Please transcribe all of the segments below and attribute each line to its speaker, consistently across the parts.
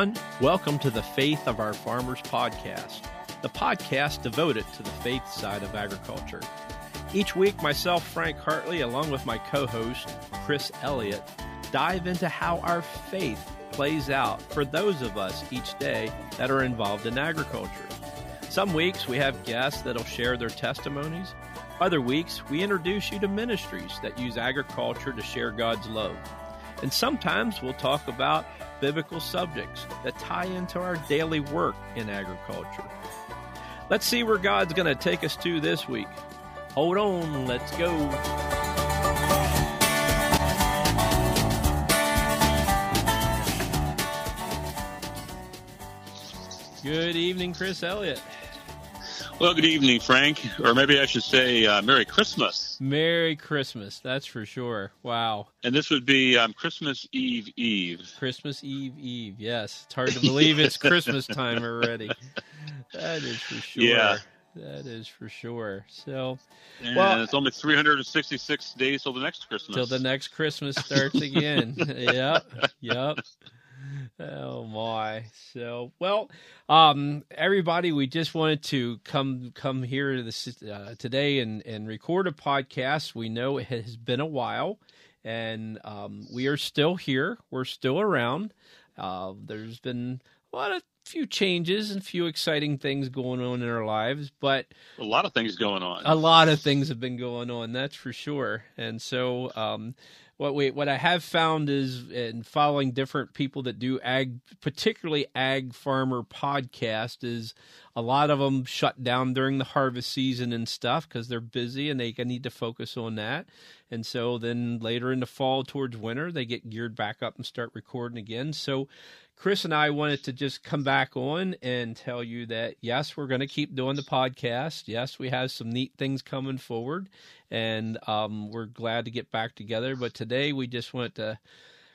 Speaker 1: everyone. Welcome to the Faith of Our Farmers podcast, the podcast devoted to the faith side of agriculture. Each week, myself, Frank Hartley, along with my co host, Chris Elliott, dive into how our faith plays out for those of us each day that are involved in agriculture. Some weeks we have guests that'll share their testimonies. Other weeks we introduce you to ministries that use agriculture to share God's love. And sometimes we'll talk about biblical subjects that tie into our daily work in agriculture. Let's see where God's going to take us to this week. Hold on, let's go. Good evening, Chris Elliott.
Speaker 2: Well, good evening, Frank. Or maybe I should say uh, Merry Christmas.
Speaker 1: Merry Christmas, that's for sure. Wow.
Speaker 2: And this would be um, Christmas Eve Eve.
Speaker 1: Christmas Eve Eve, yes. It's hard to believe it's Christmas time already. That is for sure.
Speaker 2: Yeah.
Speaker 1: That is for sure. So,
Speaker 2: And
Speaker 1: Well-
Speaker 2: it's only 366 days till the next Christmas.
Speaker 1: till the next Christmas starts again. yep, yep. Oh my! So well, um, everybody, we just wanted to come come here to this uh, today and and record a podcast. We know it has been a while, and um, we are still here. We're still around. Uh, there's been a lot of few changes and few exciting things going on in our lives, but
Speaker 2: a lot of things going on.
Speaker 1: a lot of things have been going on that's for sure and so um, what we what i have found is in following different people that do ag particularly ag farmer podcast is a lot of them shut down during the harvest season and stuff because they're busy and they need to focus on that. And so then later in the fall towards winter they get geared back up and start recording again. So Chris and I wanted to just come back on and tell you that yes, we're going to keep doing the podcast. Yes, we have some neat things coming forward, and um, we're glad to get back together. But today we just want to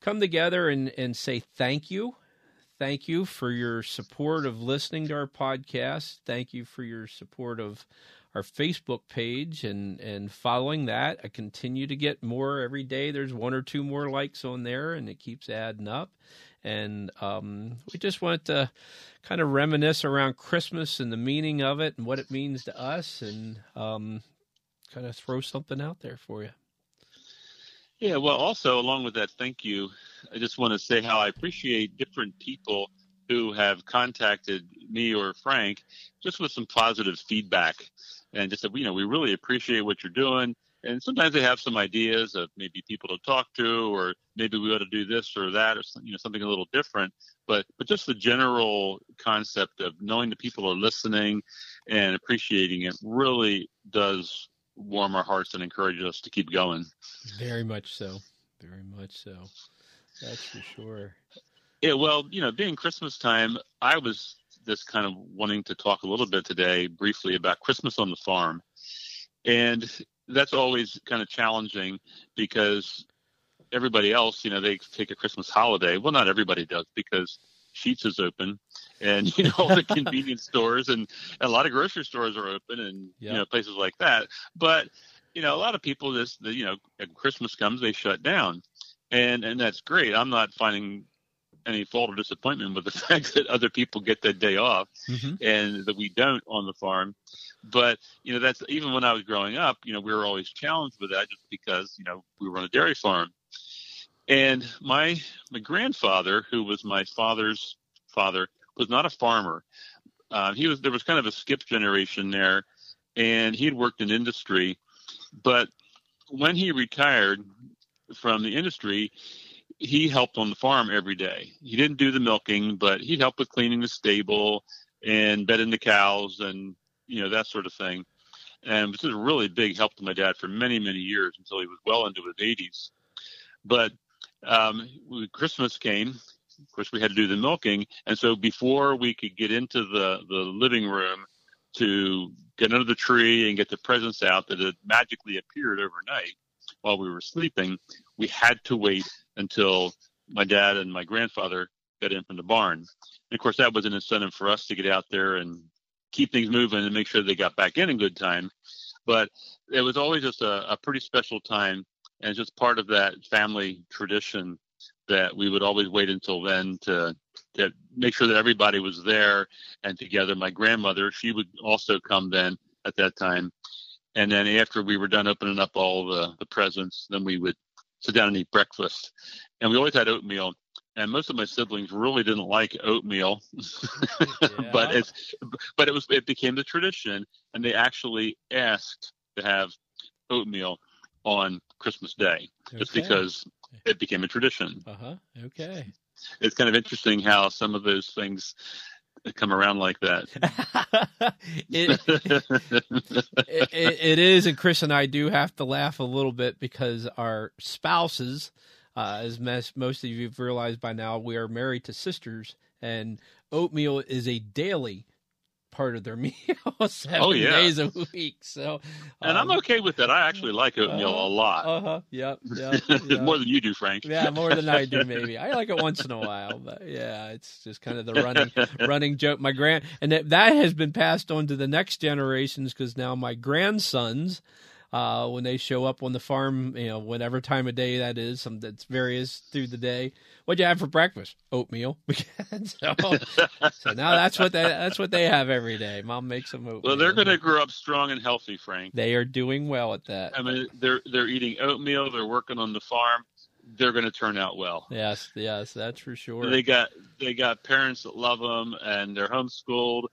Speaker 1: come together and, and say thank you. Thank you for your support of listening to our podcast. Thank you for your support of our Facebook page and, and following that. I continue to get more every day. There's one or two more likes on there, and it keeps adding up and um, we just wanted to kind of reminisce around Christmas and the meaning of it and what it means to us, and um, kind of throw something out there for you.
Speaker 2: Yeah, well, also, along with that, thank you. I just want to say how I appreciate different people who have contacted me or Frank just with some positive feedback and just said, you know, we really appreciate what you're doing. And sometimes they have some ideas of maybe people to talk to, or maybe we ought to do this or that, or you know something a little different. But but just the general concept of knowing that people are listening and appreciating it really does warm our hearts and encourage us to keep going.
Speaker 1: Very much so. Very much so. That's for sure.
Speaker 2: Yeah, well, you know, being Christmas time, I was just kind of wanting to talk a little bit today briefly about Christmas on the farm. And that's always kind of challenging because everybody else, you know, they take a Christmas holiday. Well, not everybody does because Sheetz is open and, you know, all the convenience stores and, and a lot of grocery stores are open and,
Speaker 1: Yeah.
Speaker 2: you know, places like that. But, you know, a lot of people just, you know, Christmas comes, they shut down. And, and that's great. I'm not finding any fault or disappointment with the fact that other people get that day off
Speaker 1: Mm-hmm.
Speaker 2: and that we don't on the farm. But you know, that's even when I was growing up. You know, we were always challenged with that just because you know we were on a dairy farm. And my my grandfather, who was my father's father, was not a farmer. Uh, he was there was kind of a skip generation there, and he had worked in industry. But when he retired from the industry, he helped on the farm every day. He didn't do the milking, but he'd help with cleaning the stable and bedding the cows and you know that sort of thing. And this is a really big help to my dad for many many years until he was well into his 80s. But um, Christmas came. Of course, we had to do the milking, and so before we could get into the the living room to get under the tree and get the presents out that had magically appeared overnight while we were sleeping, we had to wait until my dad and my grandfather got in from the barn. And of course, that was an incentive for us to get out there and keep things moving and make sure they got back in in good time. But it was always just a, a pretty special time and just part of that family tradition that we would always wait until then to to make sure that everybody was there and together. My grandmother, she would also come then at that time. And then after we were done opening up all the, the presents, then we would sit down and eat breakfast. And we always had oatmeal. And most of my siblings really didn't like oatmeal, yeah. but it's but it was it became the tradition, and they actually asked to have oatmeal on Christmas Day, okay. just because it became a tradition.
Speaker 1: Uh huh. Okay.
Speaker 2: It's kind of interesting how some of those things come around like that.
Speaker 1: it, it, it is, and Chris and I do have to laugh a little bit because our spouses, uh, as most of you have realized by now, we are married to sisters, and oatmeal is a daily part of their meal seven oh, yeah. days a week. So,
Speaker 2: and I'm um, okay with that. I actually like oatmeal uh, a lot.
Speaker 1: Uh huh. Yep. Yep, yep.
Speaker 2: more than you do, Frank.
Speaker 1: Yeah, more than I do. Maybe I like it once in a while, but yeah, it's just kind of the running running joke. My grand and that that has been passed on to the next generations because now my grandsons uh, when they show up on the farm, you know, whatever time of day that is, some that's various through the day. What'd you have for breakfast? Oatmeal. so, so, now that's what they that's what they have every day. Mom makes them oatmeal.
Speaker 2: Well, they're going to grow up strong and healthy, Frank.
Speaker 1: They are doing well at that.
Speaker 2: I mean, they're they're eating oatmeal. They're working on the farm. They're going to turn out well.
Speaker 1: Yes, yes, that's for sure.
Speaker 2: They got they got parents that love them, and they're homeschooled,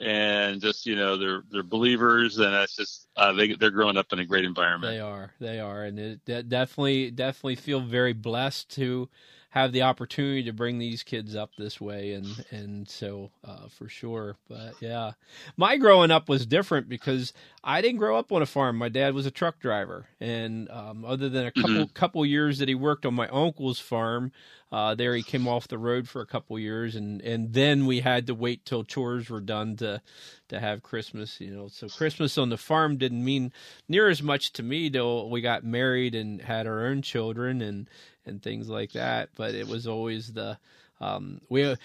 Speaker 2: and just you know they're they're believers and that's just uh, they they're growing up in a great environment.
Speaker 1: They are, they are, and it definitely definitely feel very blessed to have the opportunity to bring these kids up this way and and so uh, for sure. But yeah. My growing up was different because i didn't grow up on a farm. My dad was a truck driver. And um, other than a couple mm-hmm. couple years that he worked on my uncle's farm uh, there he came off the road for a couple years. And and then we had to wait till chores were done to to have christmas you know. So christmas on the farm didn't mean near as much to me till we got married and had our own children. And and things like that. But it was always the um, we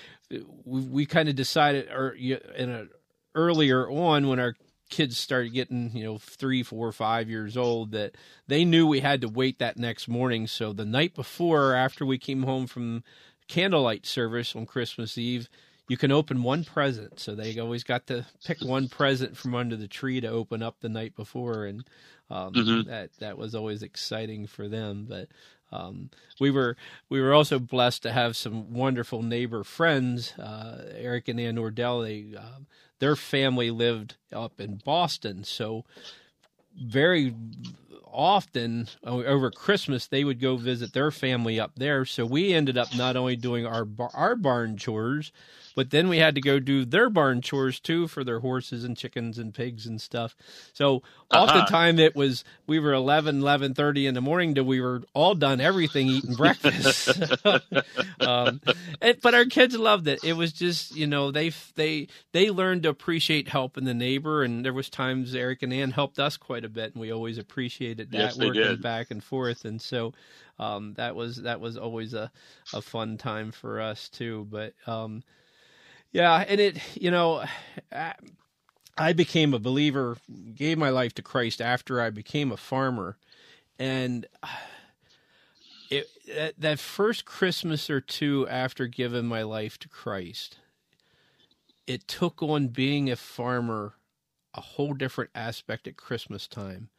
Speaker 1: we, we kind of decided or in a earlier on when our kids started getting you know three four five years old that they knew we had to wait that next morning so the night before after we came home from candlelight service on christmas eve you can open one present so they always got to pick one present from under the tree to open up the night before and um, mm-hmm. that that was always exciting for them but um, we were we were also blessed to have some wonderful neighbor friends. Uh, Eric and Ann Nordell, they uh, their family lived up in Boston, so very often over Christmas they would go visit their family up there. So we ended up not only doing our our barn chores, but then we had to go do their barn chores too for their horses and chickens and pigs and stuff. So uh-huh. oftentimes it was we were 11, 11.30 in the morning till we were all done everything eating breakfast. um, and, but our kids loved it. It was just you know they they they learned to appreciate help in the neighbor, and there was times Eric and Ann helped us quite a bit, and we always appreciated that
Speaker 2: yes,
Speaker 1: working back and forth. And so um, that was that was always a, a fun time for us too. But um, yeah, and it, you know, I became a believer, gave my life to Christ after I became a farmer, and it that, that first Christmas or two after giving my life to Christ, it took on being a farmer a whole different aspect at Christmas time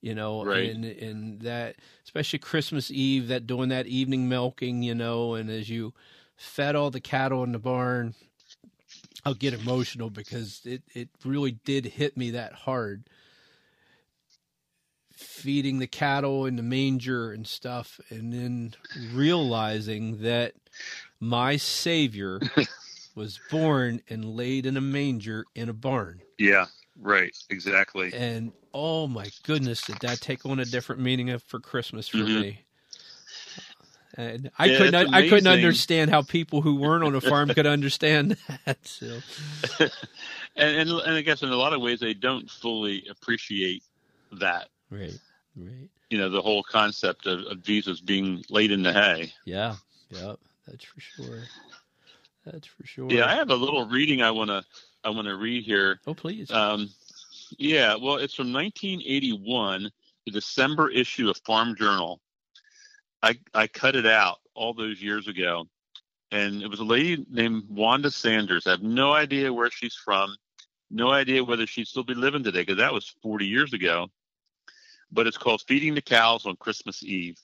Speaker 1: you know
Speaker 2: right.
Speaker 1: and and that especially christmas eve that doing that evening milking you know and as you fed all the cattle in the barn I'll get emotional because it, it really did hit me that hard. Feeding the cattle in the manger and stuff, and then realizing that my Savior was born and laid in a manger in a barn.
Speaker 2: Yeah, right, exactly.
Speaker 1: And oh my goodness, did that take on a different meaning for Christmas for mm-hmm. me? And I yeah, couldn't I couldn't understand how people who weren't on a farm could understand that. So.
Speaker 2: and, and and I guess in a lot of ways they don't fully appreciate that.
Speaker 1: Right. Right.
Speaker 2: You know the whole concept of, of Jesus being laid in the hay.
Speaker 1: Yeah. Yep. That's for sure. That's for sure.
Speaker 2: Yeah, I have a little reading I wanna I wanna read here.
Speaker 1: Oh please.
Speaker 2: Um, yeah, well, it's from 1981, the December issue of Farm Journal I I cut it out all those years ago, and it was a lady named Wanda Sanders. I have no idea where she's from, no idea whether she'd still be living today because that was 40 years ago. But it's called Feeding the Cows on Christmas Eve.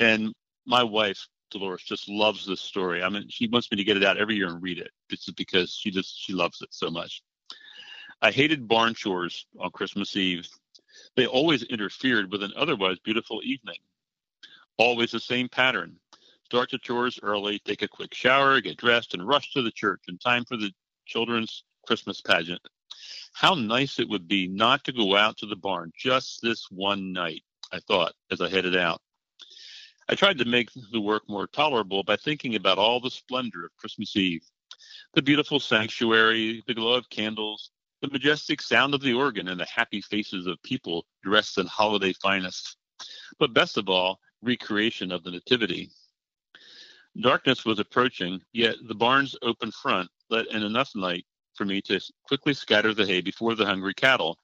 Speaker 2: And my wife, Dolores, just loves this story. I mean, she wants me to get it out every year and read it. It's because she just she loves it so much. I hated barn chores on Christmas Eve. They always interfered with an otherwise beautiful evening. Always the same pattern. Start the chores early, take a quick shower, get dressed, and rush to the church in time for the children's Christmas pageant. How nice it would be not to go out to the barn just this one night, I thought as I headed out. I tried to make the work more tolerable by thinking about all the splendor of Christmas Eve the beautiful sanctuary, the glow of candles, the majestic sound of the organ, and the happy faces of people dressed in holiday finest. But best of all, recreation of the Nativity. Darkness was approaching, yet the barn's open front let in enough light for me to quickly scatter the hay before the hungry cattle.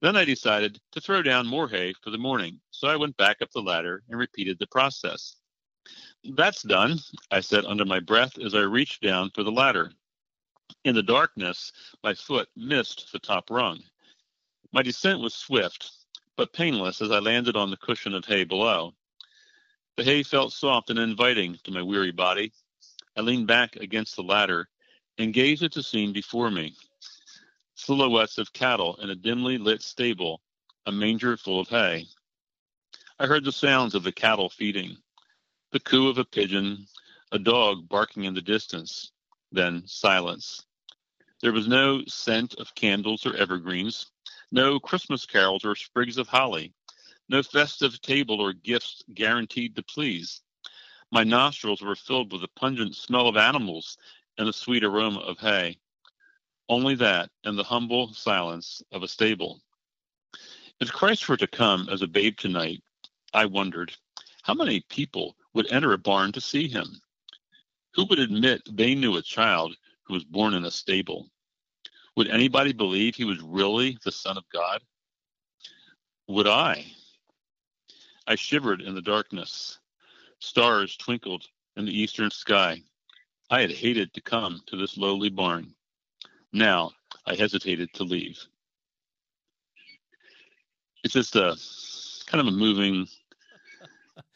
Speaker 2: Then I decided to throw down more hay for the morning, so I went back up the ladder and repeated the process. That's done, I said under my breath as I reached down for the ladder. In the darkness, my foot missed the top rung. My descent was swift, but painless as I landed on the cushion of hay below. The hay felt soft and inviting to my weary body. I leaned back against the ladder and gazed at the scene before me. Silhouettes of cattle in a dimly lit stable, a manger full of hay. I heard the sounds of the cattle feeding, the coo of a pigeon, a dog barking in the distance, then silence. There was no scent of candles or evergreens, no Christmas carols or sprigs of holly, no festive table or gifts guaranteed to please. My nostrils were filled with the pungent smell of animals and the sweet aroma of hay. Only that and the humble silence of a stable. If Christ were to come as a babe tonight, I wondered, how many people would enter a barn to see him? Who would admit they knew a child who was born in a stable? Would anybody believe he was really the Son of God? Would I? I shivered in the darkness. Stars twinkled in the eastern sky. I had hated to come to this lowly barn. Now I hesitated to leave. It's just a kind of a moving,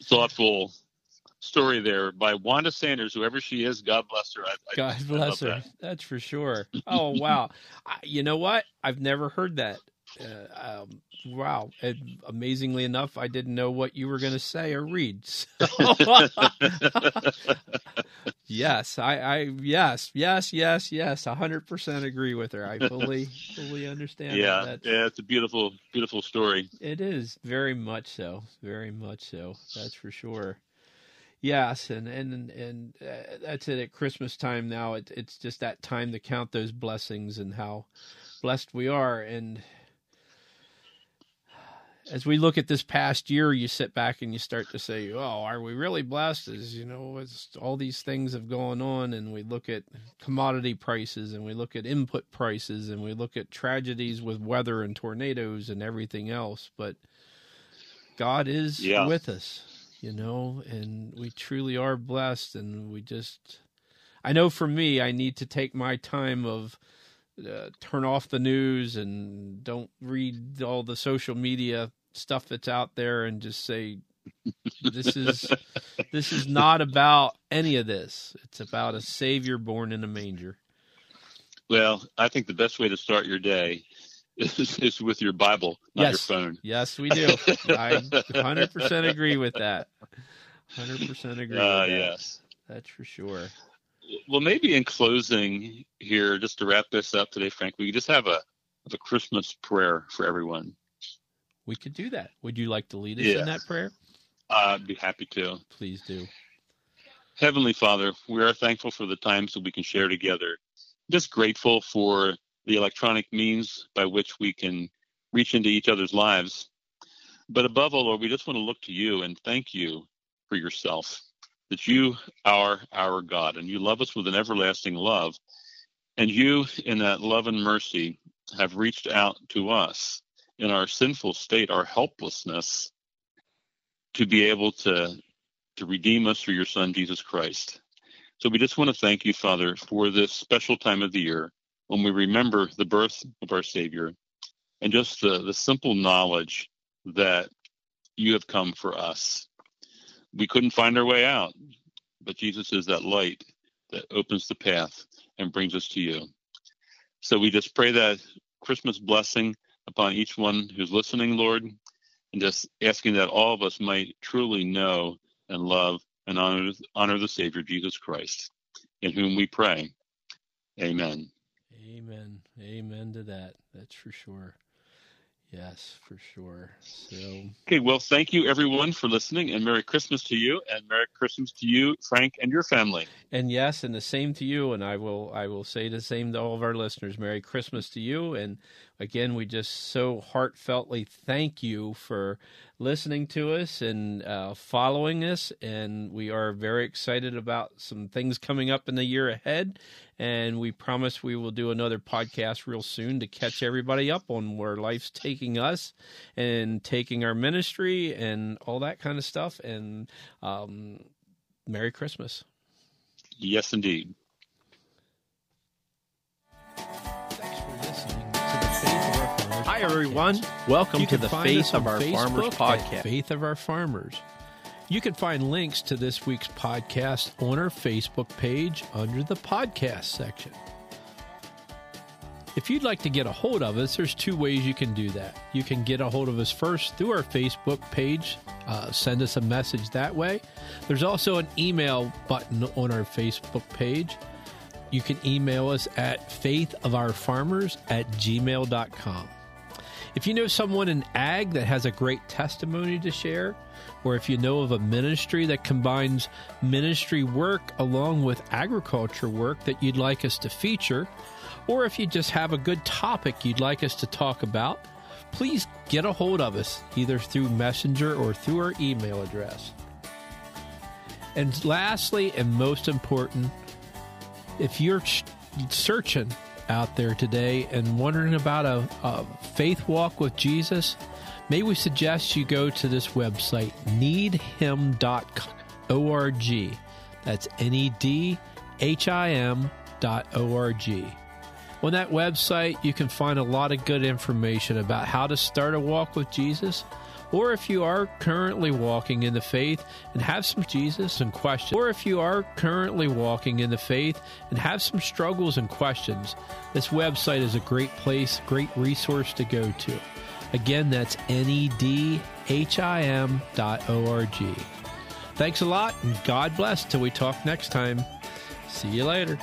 Speaker 2: thoughtful story there by Wanda Sanders, whoever she is. God bless her. I,
Speaker 1: God
Speaker 2: I,
Speaker 1: bless
Speaker 2: I
Speaker 1: her.
Speaker 2: that.
Speaker 1: That's for sure. Oh wow! I, you know what? I've never heard that. Uh, um, wow! And amazingly enough, I didn't know what you were going to say or read. So yes, I, I, yes, yes, yes, yes, hundred percent agree with her. I fully, fully understand.
Speaker 2: Yeah,
Speaker 1: that.
Speaker 2: yeah, it's a beautiful, beautiful story.
Speaker 1: It is very much so, very much so. That's for sure. Yes, and and and uh, that's it at Christmas time now. It, it's just that time to count those blessings and how blessed we are. And as we look at this past year, you sit back and you start to say, "Oh, are we really blessed?" As you know, as all these things have gone on, and we look at commodity prices, and we look at input prices, and we look at tragedies with weather and tornadoes and everything else. But God is
Speaker 2: Yeah.
Speaker 1: with us you know, and we truly are blessed. And we just, I know for me, I need to take my time of uh, turn off the news and don't read all the social media stuff that's out there and just say, this is this is not about any of this. It's about a savior born in a manger.
Speaker 2: Well, I think the best way to start your day is, is with your Bible, not
Speaker 1: Yes.
Speaker 2: your phone.
Speaker 1: Yes, we do. I 100% agree with that. 100% agree
Speaker 2: Uh,
Speaker 1: with that.
Speaker 2: yes.
Speaker 1: That's for sure.
Speaker 2: Well, maybe in closing here, just to wrap this up today, Frank, we just have a have a Christmas prayer for everyone.
Speaker 1: We could do that. Would you like to lead us
Speaker 2: Yeah.
Speaker 1: in that prayer?
Speaker 2: I'd be happy to.
Speaker 1: Please do.
Speaker 2: Heavenly Father, we are thankful for the times that we can share together. Just grateful for the electronic means by which we can reach into each other's lives. But above all, Lord, we just want to look to you and thank you for yourself, that you are our God and you love us with an everlasting love. And you, in that love and mercy, have reached out to us in our sinful state, our helplessness, to be able to, to redeem us through your Son, Jesus Christ. So we just want to thank you, Father, for this special time of the year when we remember the birth of our Savior and just the, the simple knowledge that you have come for us. We couldn't find our way out, but Jesus is that light that opens the path and brings us to you. So we just pray that Christmas blessing upon each one who's listening, Lord, and just asking that all of us might truly know and love and honor, honor the Savior, Jesus Christ, in whom we pray. Amen.
Speaker 1: Amen. Amen to that. That's for sure. Yes, for sure. So
Speaker 2: Okay, well, thank you everyone for listening and Merry Christmas to you and Merry Christmas to you, Frank, and your family.
Speaker 1: and yes, and the same to you and I will I will say the same to all of our listeners. Merry Christmas to you and again we just so heartfeltly thank you for listening to us and uh, following us and we are very excited about some things coming up in the year ahead and we promise we will do another podcast real soon to catch everybody up on where life's taking us and taking our ministry and all that kind of stuff and um, merry christmas
Speaker 2: Yes, indeed.
Speaker 1: Thanks for listening to the Faith of Our Farmers.
Speaker 3: Hi, everyone. Welcome to the Faith of Our Farmers
Speaker 1: Facebook at
Speaker 3: podcast.
Speaker 1: Faith of Our Farmers. You can find links to this week's podcast on our Facebook page under the podcast section. If you'd like to get a hold of us, there's two ways you can do that. You can get a hold of us first through our Facebook page, uh, send us a message that way. There's also an email button on our Facebook page. You can email us at faithofourfarmers at gmail.com. If you know someone in ag that has a great testimony to share, or if you know of a ministry that combines ministry work along with agriculture work that you'd like us to feature, or if you just have a good topic you'd like us to talk about, please get a hold of us either through Messenger or through our email address. And lastly, and most important, if you're searching out there today and wondering about a, a faith walk with Jesus, may we suggest you go to this website, needhim.org. That's N E D H I M dot O-R-G. On that website, you can find a lot of good information about how to start a walk with Jesus, or if you are currently walking in the faith and have some Jesus and questions, or if you are currently walking in the faith and have some struggles and questions, this website is a great place, great resource to go to. Again, that's nedhim dot org. Thanks a lot, and God bless till we talk next time. See you later.